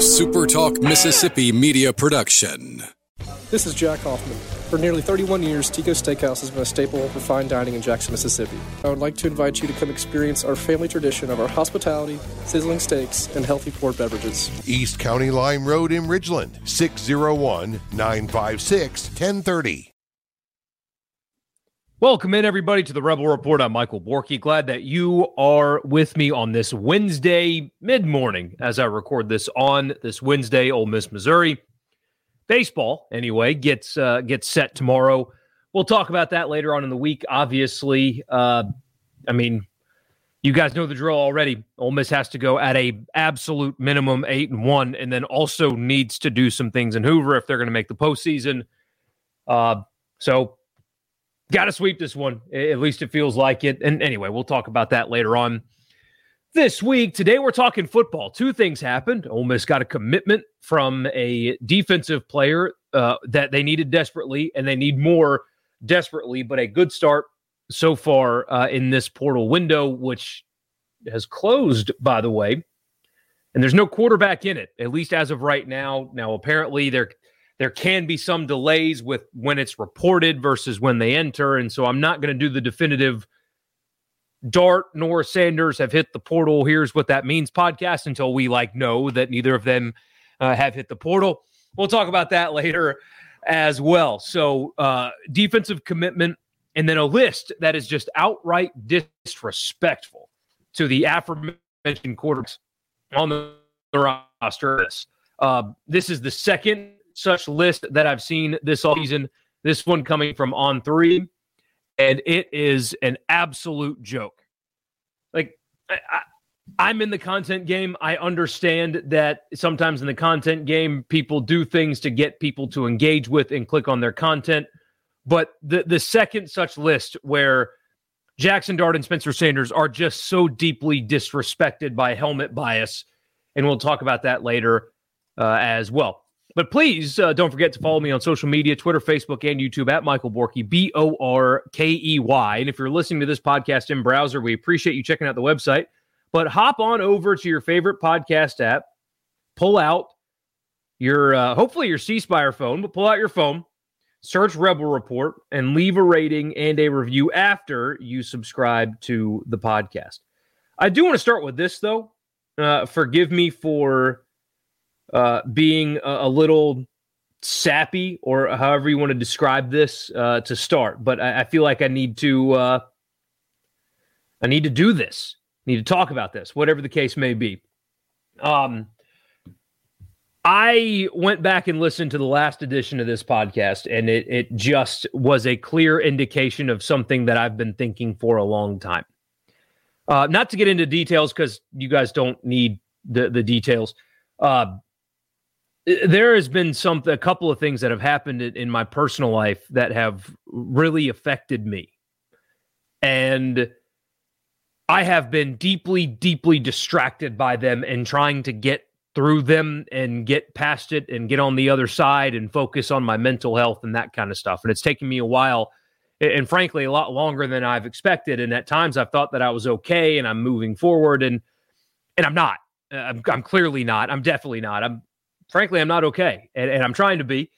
SuperTalk Mississippi media production. This is Jack Hoffman. For nearly 31 years, Tico Steakhouse has been a staple for fine dining in Jackson, Mississippi. I would like to invite you to come experience our family tradition of our hospitality, sizzling steaks, and healthy poured beverages. East County Line Road in Ridgeland, 601 956 1030. Welcome in, everybody, to the Rebel Report. I'm Michael Borky. Glad that you are with me on this Wednesday mid morning as I record this on this Wednesday. Ole Miss, Missouri baseball, anyway, gets uh, gets set tomorrow. We'll talk about that later on in the week. Obviously, uh, I mean, you guys know the drill already. Ole Miss has to go at a absolute minimum eight and one, and then also needs to do some things in Hoover if they're going to make the postseason. Uh, so got to sweep this one. At least it feels like it. And anyway, we'll talk about that later on this week. Today we're talking football. Two things happened. Ole Miss got a commitment from a defensive player uh, that they needed desperately, and they need more desperately. But a good start so far uh, in this portal window, which has closed, by the way. And there's no quarterback in it, at least as of right now. Now, apparently, there there can be some delays with when it's reported versus when they enter. And so I'm not going to do the definitive Dart nor Sanders have hit the portal. Here's what that means podcast until we like know that neither of them uh, have hit the portal. We'll talk about that later as well. So, uh, defensive commitment, and then a list that is just outright disrespectful to the aforementioned quarterbacks on the roster. Uh, this is the second such list that I've seen this all season. This one coming from On Three, and it is an absolute joke. Like I, am in the content game. I understand that sometimes in the content game, people do things to get people to engage with and click on their content. But the the second such list where Jackson Dart and Spencer Sanders are just so deeply disrespected by helmet bias, and we'll talk about that later uh, as well. But please uh, don't forget to follow me on social media Twitter, Facebook, and YouTube at Michael Borky, B O R K E Y. And if you're listening to this podcast in browser, we appreciate you checking out the website. But hop on over to your favorite podcast app, pull out your, uh, hopefully, your C Spire phone, but pull out your phone, search Rebel Report, and leave a rating and a review after you subscribe to the podcast. I do want to start with this, though. Uh, forgive me for uh, being a, a, little sappy, or however you want to describe this, uh, to start. But I, I, feel like I need to, uh, I need to do this. I need to talk about this, whatever the case may be. Um, I went back and listened to the last edition of this podcast, and it it just was a clear indication of something that I've been thinking for a long time. Uh, not to get into details because you guys don't need the the details. Uh, there has been some a couple of things that have happened in, my personal life that have really affected me. And i have been deeply deeply distracted by them and trying to get through them and get past it and get on the other side and focus on my mental health and that kind of stuff. And it's taken me a while and frankly a lot longer than i've expected. And at times i've thought that i was okay and i'm moving forward and and i'm not. Uh, I'm, I'm clearly not. I'm definitely not. I'm frankly, I'm not okay, and, and I'm trying to be.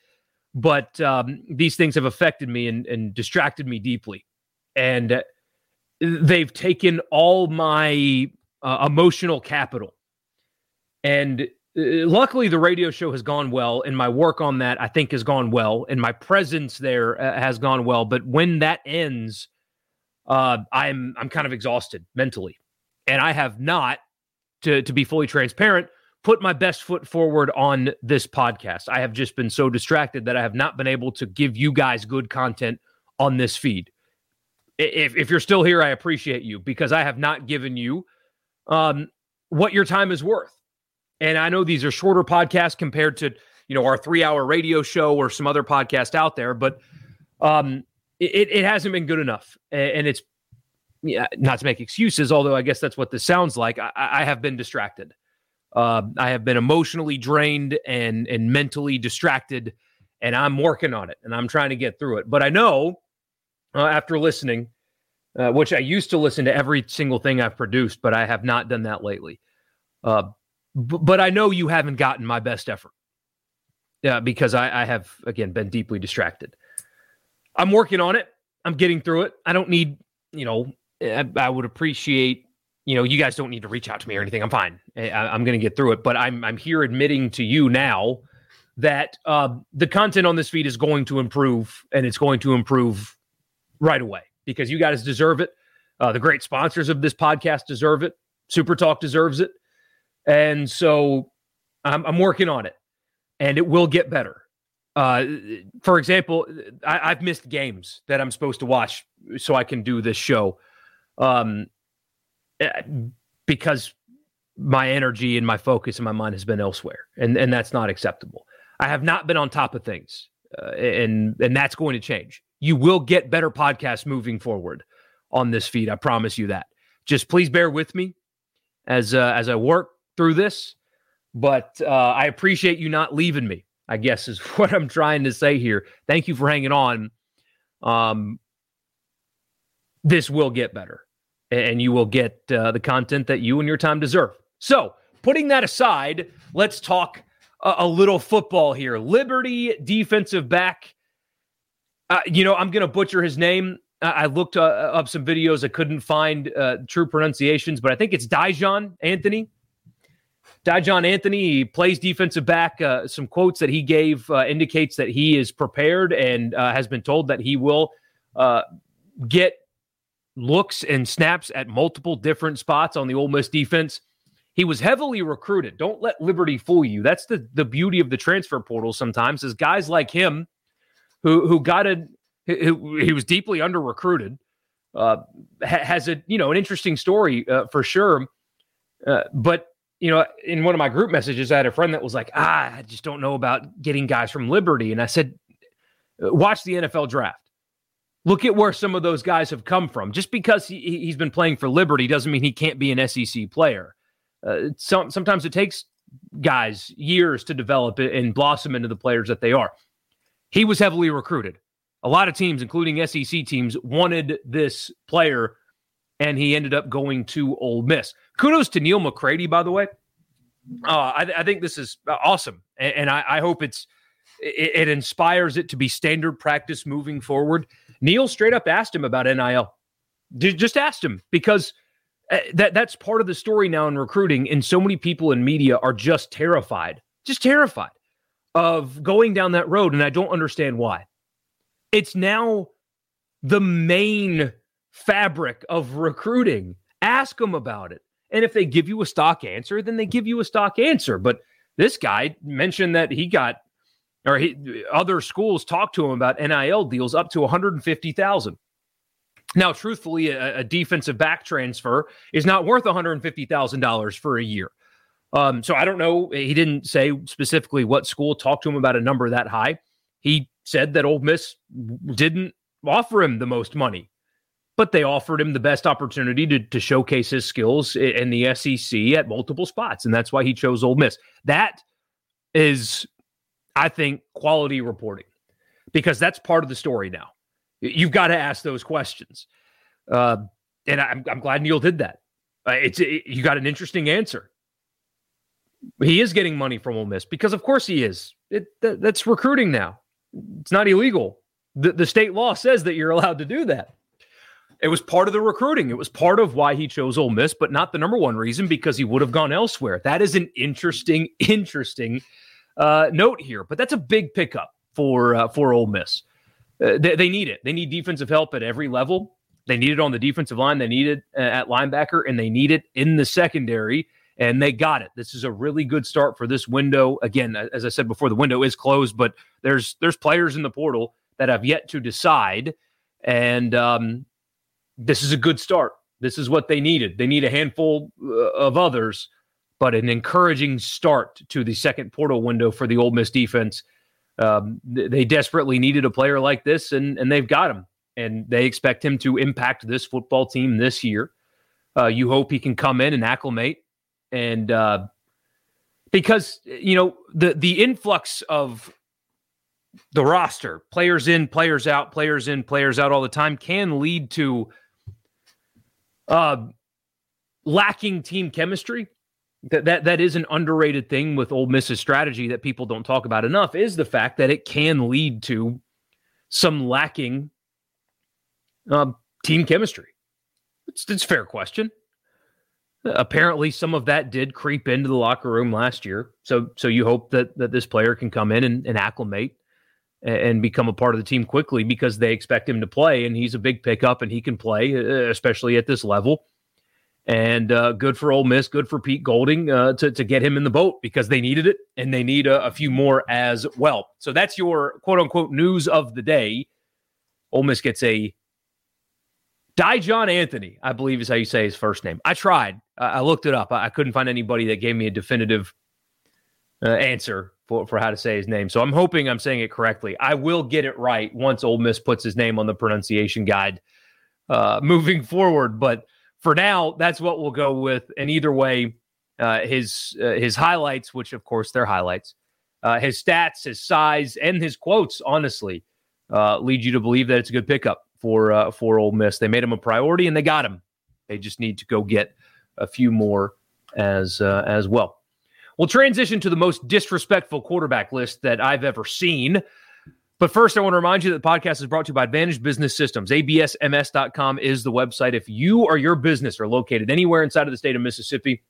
But um, these things have affected me and, and distracted me deeply, and they've taken all my uh, emotional capital. And uh, luckily, the radio show has gone well, and my work on that I think has gone well, and my presence there uh, has gone well. But when that ends, uh, I'm I'm kind of exhausted mentally, and I have not, to to be fully transparent, put my best foot forward on this podcast. I have just been so distracted that I have not been able to give you guys good content on this feed. If, if you're still here, I appreciate you because I have not given you um, what your time is worth. And I know these are shorter podcasts compared to you know our three hour radio show or some other podcast out there, but um, it, it hasn't been good enough. And it's yeah, not to make excuses, although I guess that's what this sounds like. I, I have been distracted. Uh, I have been emotionally drained and and mentally distracted, and I'm working on it and I'm trying to get through it. But I know uh, after listening, uh, which I used to listen to every single thing I've produced, but I have not done that lately. Uh, b- but I know you haven't gotten my best effort. Yeah, because I, I have again been deeply distracted. I'm working on it. I'm getting through it. I don't need, you know, I, I would appreciate, you know, you guys don't need to reach out to me or anything. I'm fine. I, am going to get through it. But I'm I'm here admitting to you now that uh, the content on this feed is going to improve, and it's going to improve right away because you guys deserve it. Uh, the great sponsors of this podcast deserve it. Super Talk deserves it, and so I'm, I'm working on it, and it will get better. Uh, for example, I, have missed games that I'm supposed to watch so I can do this show, um, eh, because my energy and my focus and my mind has been elsewhere, and and that's not acceptable. I have not been on top of things, uh, and and that's going to change. You will get better podcasts moving forward on this feed. I promise you that. Just please bear with me as uh, as I work through this. But uh, I appreciate you not leaving me. I guess is what I'm trying to say here. Thank you for hanging on. Um, this will get better, and you will get uh, the content that you and your time deserve. So, putting that aside, let's talk a, a little football here. Liberty defensive back. Uh, you know, I'm going to butcher his name. I looked uh, up some videos. I couldn't find uh, true pronunciations, but I think it's Daijahn Anthony. Daijahn Anthony he plays defensive back. Uh, some quotes that he gave uh, indicates that he is prepared and has been told that he will get looks and snaps at multiple different spots on the Ole Miss defense. He was heavily recruited. Don't let Liberty fool you. That's the the beauty of the transfer portal. Sometimes is guys like him who who got a he, was deeply under recruited. Uh, has a you know an interesting story uh, for sure. Uh, but you know, in one of my group messages, I had a friend that was like, "Ah, I just don't know about getting guys from Liberty," and I said, "Watch the NFL draft. Look at where some of those guys have come from. Just because he, he's been playing for Liberty doesn't mean he can't be an SEC player. Uh, some sometimes it takes guys years to develop and blossom into the players that they are. He was heavily recruited a lot of teams, including SEC teams, wanted this player, and he ended up going to Ole Miss. Kudos to Neal McCready, by the way. Uh, I, I, think this is awesome, and, and I, I, hope it's it, it, inspires it to be standard practice moving forward. Neal straight up asked him about NIL. Just asked him because uh, that that's part of the story now in recruiting, and so many people in media are just terrified, just terrified of going down that road, and I don't understand why. It's now the main fabric of recruiting. Ask them about it. And if they give you a stock answer, then they give you a stock answer. But this guy mentioned that he got or he, other schools talked to him about NIL deals up to 150,000. Now, truthfully, a, a, defensive back transfer is not worth $150,000 for a year. Um, so I don't know. He didn't say specifically what school talked to him about a number that high. He said that Ole Miss didn't offer him the most money, but they offered him the best opportunity to, to showcase his skills in the SEC at multiple spots. And that's why he chose Ole Miss. That is, I think, quality reporting because that's part of the story now. You've got to ask those questions. Uh, and I'm, I'm glad Neal did that. Uh, it's it, you got an interesting answer. He is getting money from Ole Miss because, of course, he is. It, that, that's recruiting now. It's not illegal. The, the state law says that you're allowed to do that. It was part of the recruiting. It was part of why he chose Ole Miss, but not the number one reason because he would have gone elsewhere. That is an interesting, interesting uh, note here. But that's a big pickup for uh, for Ole Miss. Uh, they, they, need it. They need defensive help at every level. They need it on the defensive line. They need it uh, at linebacker, and they need it in the secondary and they got it. This is a really good start for this window. Again, as I said before, the window is closed, but there's there's players in the portal that have yet to decide, and um, this is a good start. This is what they needed. They need a handful uh, of others, but an encouraging start to the second portal window for the Ole Miss defense. Um, they desperately needed a player like this, and and they've got him, and they expect him to impact this football team this year. Uh, you hope he can come in and acclimate and uh, because you know the the influx of the roster, players in, players out, players in, players out all the time, can lead to uh, lacking team chemistry. That that that is an underrated thing with Ole Miss's strategy that people don't talk about enough is the fact that it can lead to some lacking uh, team chemistry. It's, it's a fair question. Apparently, some of that did creep into the locker room last year. So, so you hope that that this player can come in and, and acclimate and, become a part of the team quickly because they expect him to play, and he's a big pickup and he can play, especially at this level. And uh, good for Ole Miss, good for Pete Golding uh, to to get him in the boat because they needed it, and they need a, a few more as well. So that's your quote unquote news of the day. Ole Miss gets a Daijahn Anthony, I believe is how you say his first name. I tried. I looked it up. I couldn't find anybody that gave me a definitive uh, answer for, for how to say his name. So I'm hoping I'm saying it correctly. I will get it right once Ole Miss puts his name on the pronunciation guide uh, moving forward. But for now, that's what we'll go with. And either way, uh, his uh, his highlights, which of course they're highlights, uh, his stats, his size, and his quotes, honestly, uh, lead you to believe that it's a good pickup for uh, for Ole Miss. They made him a priority, and they got him. They just need to go get a few more as uh, as well. We'll transition to the most disrespectful quarterback list that I've ever seen. But first, I want to remind you that the podcast is brought to you by Advantage Business Systems. ABSMS.com is the website. If you or your business are located anywhere inside of the state of Mississippi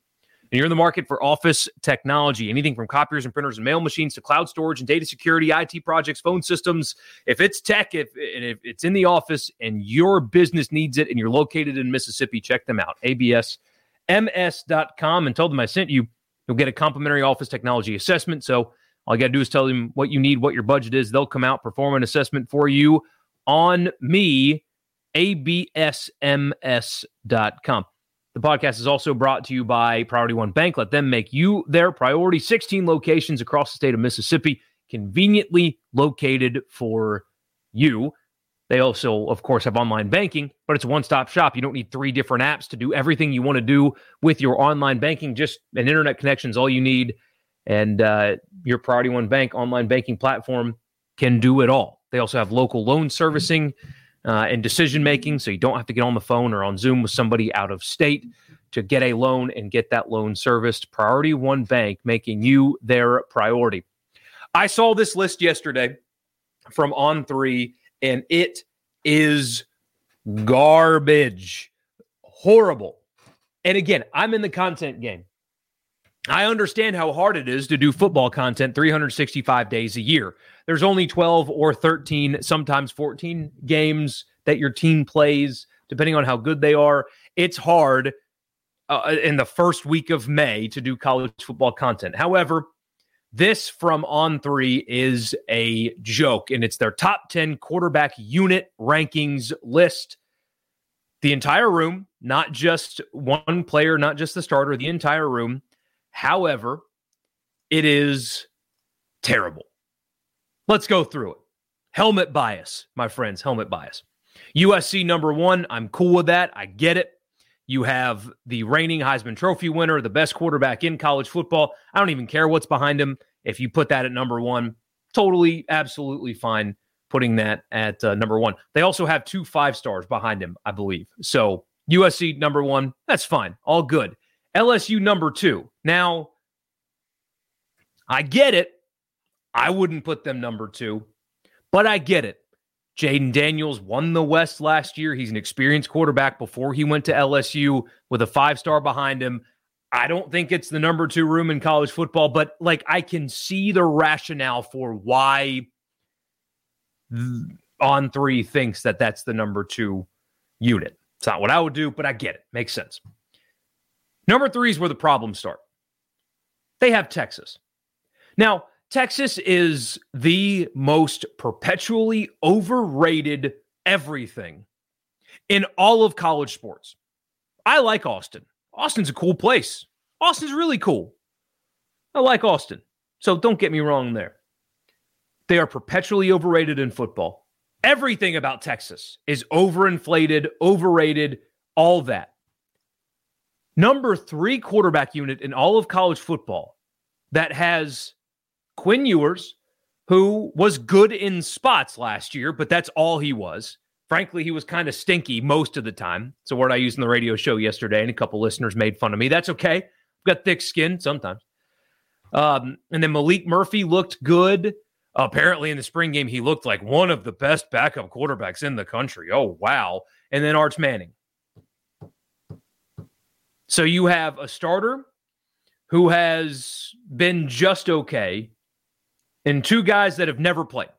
and you're in the market for office technology, anything from copiers and printers and mail machines to cloud storage and data security, IT projects, phone systems, if it's tech, if, if it's in the office and your business needs it and you're located in Mississippi, check them out. ABSMS.com and tell them I sent you. You'll get a complimentary office technology assessment. So, all you got to do is tell them what you need, what your budget is. They'll come out, perform an assessment for you on me, absms.com. The podcast is also brought to you by Priority One Bank. Let them make you their priority. 16 locations across the state of Mississippi, conveniently located for you. They also, of course, have online banking, but it's a one stop shop. You don't need three different apps to do everything you want to do with your online banking. Just an internet connection is all you need and uh, your Priority One Bank online banking platform can do it all. They also have local loan servicing uh, and decision making, so you don't have to get on the phone or on Zoom with somebody out of state to get a loan and get that loan serviced. Priority One Bank making you their priority. I saw this list yesterday from On Three, and it is garbage, horrible. And again, I'm in the content game. I understand how hard it is to do football content 365 days a year. There's only 12 or 13, sometimes 14 games that your team plays, depending on how good they are. It's hard uh, in the first week of May to do college football content. However, this from On Three is a joke, and it's their top 10 quarterback unit rankings list. The entire room, not just one player, not just the starter, the entire room However, it is terrible. Let's go through it. Helmet bias, my friends, helmet bias. USC number one, I'm cool with that. I get it. You have the reigning Heisman Trophy winner, the best quarterback in college football. I don't even care what's behind him. If you put that at number one, totally, absolutely fine putting that at uh, number one. They also have two five stars behind him, I believe. So USC number one, that's fine. All good. LSU number two. Now, I get it. I wouldn't put them number two, but I get it. Jayden Daniels won the West last year. He's an experienced quarterback before he went to LSU with a five star behind him. I don't think it's the number two room in college football, but like I can see the rationale for why on three thinks that that's the number two unit. It's not what I would do, but I get it. Makes sense. Number three is where the problems start. They have Texas. Now, Texas is the most perpetually overrated everything in all of college sports. I like Austin. Austin's a cool place. Austin's really cool. I like Austin. So don't get me wrong there. They are perpetually overrated in football. Everything about Texas is overinflated, overrated, all that number three quarterback unit in all of college football that has Quinn Ewers, who was good in spots last year, but that's all he was. Frankly, he was kind of stinky most of the time. It's a word I used in the radio show yesterday, and a couple listeners made fun of me. That's okay. I've got thick skin sometimes. Um, and then Maalik Murphy looked good. Apparently, in the spring game, he looked like one of the best backup quarterbacks in the country. Oh, wow. And then Arch Manning. So you have a starter who has been just okay and two guys that have never played,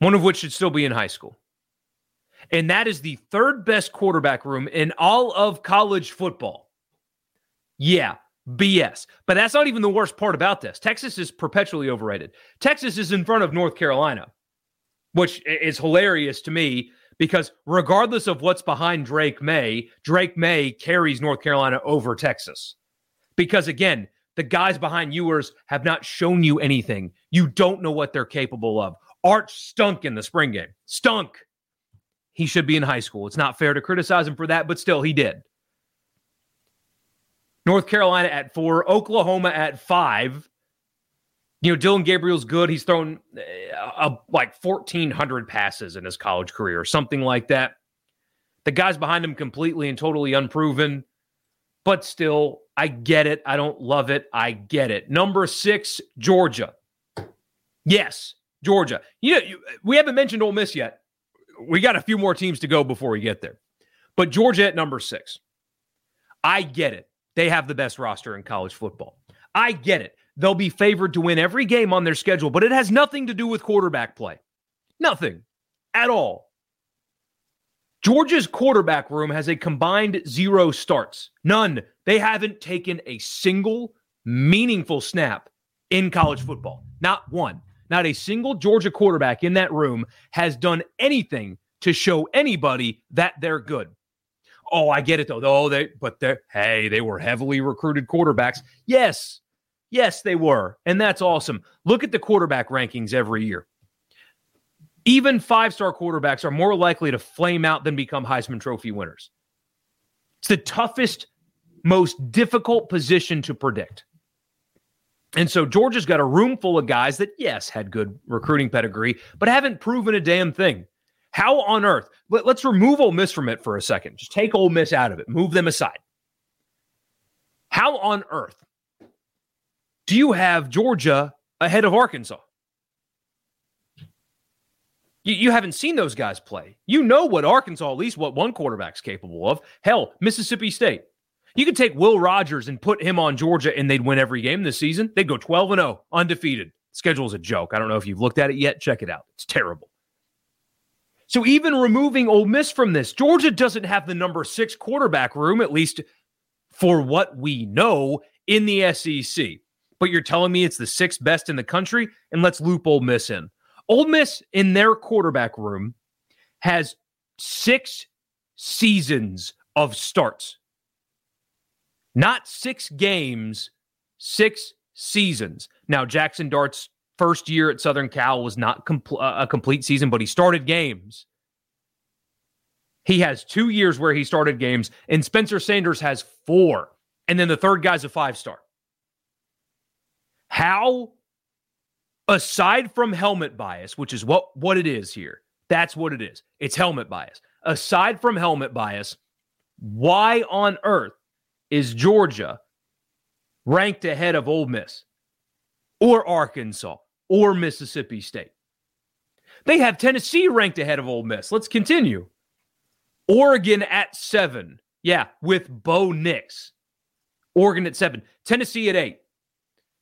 one of which should still be in high school. And that is the third best quarterback room in all of college football. Yeah, BS. But that's not even the worst part about this. Texas is perpetually overrated. Texas is in front of North Carolina, which is hilarious to me because regardless of what's behind Drake Maye, Drake Maye carries North Carolina over Texas. Because again, the guys behind Ewers have not shown you anything. You don't know what they're capable of. Arch stunk in the spring game. Stunk. He should be in high school. It's not fair to criticize him for that, but still, he did. North Carolina at four, Oklahoma at five. You know, Dillon Gabriel's good. He's thrown uh, like 1,400 passes in his college career, or something like that. The guys behind him completely and totally unproven, but still, I get it. I don't love it. I get it. Number six, Georgia. Yes, Georgia. You know, we haven't mentioned Ole Miss yet. We got a few more teams to go before we get there. But Georgia at number six. I get it. They have the best roster in college football. I get it. They'll be favored to win every game on their schedule, but it has nothing to do with quarterback play. Nothing at all. Georgia's quarterback room has a combined zero starts. None. They haven't taken a single meaningful snap in college football. Not one. Not a single Georgia quarterback in that room has done anything to show anybody that they're good. Oh, I get it though. Oh, they but they hey, they were heavily recruited quarterbacks. Yes. Yes, they were. And that's awesome. Look at the quarterback rankings every year. Even five-star quarterbacks are more likely to flame out than become Heisman Trophy winners. It's the toughest, most difficult position to predict. And so Georgia's got a room full of guys that, yes, had good recruiting pedigree, but haven't proven a damn thing. How on earth? Let, us remove Ole Miss from it for a second. Just take Ole Miss out of it, move them aside. How on earth do you have Georgia ahead of Arkansas? You, you haven't seen those guys play. You know what Arkansas, at least what one quarterback's capable of. Hell, Mississippi State. You could take Will Rogers and put him on Georgia and they'd win every game this season. They'd go 12 and 0, undefeated. Schedule's a joke. I don't know if you've looked at it yet. Check it out. It's terrible. So even removing Ole Miss from this, Georgia doesn't have the number six quarterback room, at least for what we know in the SEC. But you're telling me it's the sixth best in the country, and let's loop Ole Miss in. Ole Miss in their quarterback room has six seasons of starts, not six games, six seasons. Now Jackson Dart's first year at Southern Cal was not compl- uh, a complete season, but he started games. He has two years where he started games, and Spencer Sanders has four. And then the third guy's a five star. How, aside from helmet bias, which is what, what it is here, that's what it is. It's helmet bias. Aside from helmet bias, why on earth is Georgia ranked ahead of Ole Miss or Arkansas or Mississippi State. They have Tennessee ranked ahead of Ole Miss. Let's continue. Oregon at seven. Yeah, with Bo Nix. Oregon at seven. Tennessee at eight.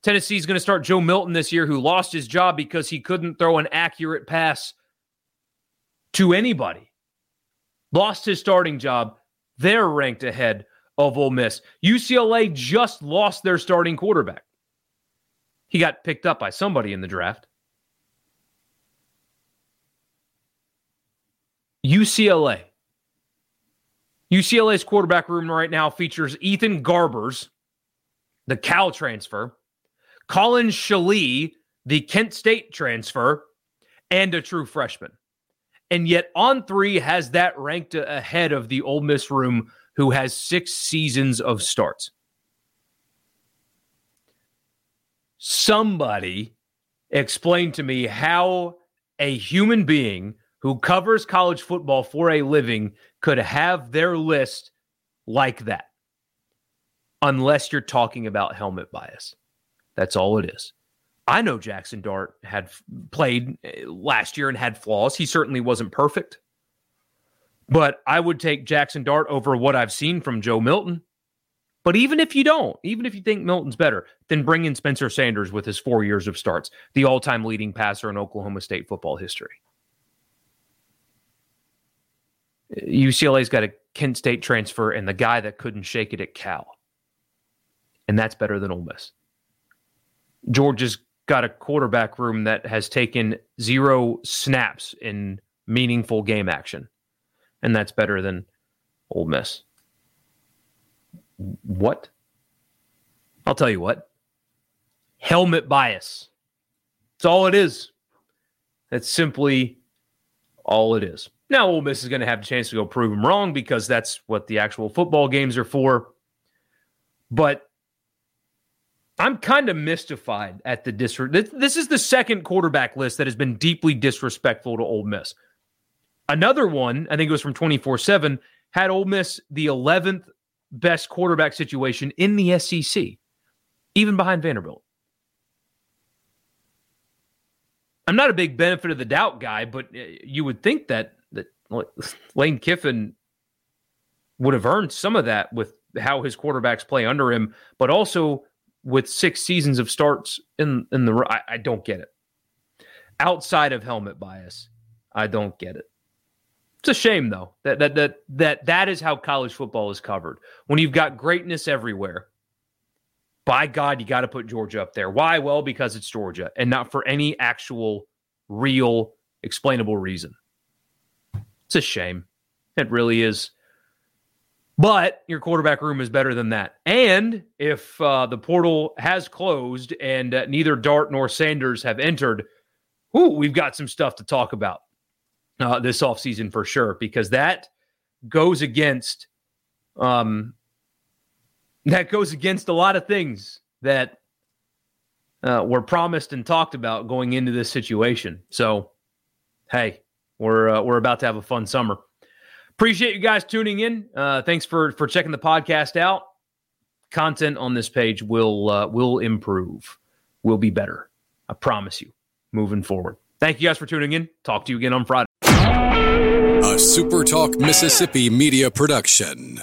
Tennessee's going to start Joe Milton this year, who lost his job because he couldn't throw an accurate pass to anybody. Lost his starting job. They're ranked ahead of Ole Miss. UCLA just lost their starting quarterback. He got picked up by somebody in the draft. UCLA. UCLA's quarterback room right now features Ethan Garbers, the Cal transfer, Collin Schlee, the Kent State transfer, and a true freshman. And yet on three has that ranked ahead of the Ole Miss room, who has six seasons of starts. somebody explain to me how a human being who covers college football for a living could have their list like that. unless you're talking about helmet bias. That's all it is. I know Jackson Dart had played eh, last year and had flaws. He certainly wasn't perfect. But I would take Jackson Dart over what I've seen from Joe Milton. But even if you don't, even if you think Milton's better, then bring in Spencer Sanders with his four years of starts, the all time leading passer in Oklahoma State football history. UCLA's got a Kent State transfer and the guy that couldn't shake it at Cal. And that's better than Ole Miss. Georgia's got a quarterback room that has taken zero snaps in meaningful game action. And that's better than Ole Miss. What? I'll tell you what. Helmet bias. It's all it is. That's simply all it is. Now, Ole Miss is going to have a chance to go prove them wrong because that's what the actual football games are for. But I'm kind of mystified at the disrespect. This is the second quarterback list that has been deeply disrespectful to Ole Miss. Another one, I think it was from 24 7, had Ole Miss the 11th best quarterback situation in the SEC, even behind Vanderbilt. I'm not a big benefit of the doubt guy, but uh, you would think that that Lane Kiffin would have earned some of that with how his quarterbacks play under him, but also with six seasons of starts in in the I, I don't get it. Outside of helmet bias, I don't get it. It's a shame though that that that that that is how college football is covered. When you've got greatness everywhere, by God, you got to put Georgia up there. Why? Well, because it's Georgia, and not for any actual, real, explainable reason. It's a shame. It really is. But your quarterback room is better than that. And if uh, the portal has closed and uh, neither Dart nor Sanders have entered, ooh, we've got some stuff to talk about uh, this offseason for sure, because that goes against um, that goes against a lot of things that uh, were promised and talked about going into this situation. So, hey, we're uh, we're about to have a fun summer. Appreciate you guys tuning in. Uh, thanks for for checking the podcast out. Content on this page will uh, will improve. Will be better. I promise you. Moving forward. Thank you guys for tuning in. Talk to you again on Friday. A SuperTalk Mississippi media production.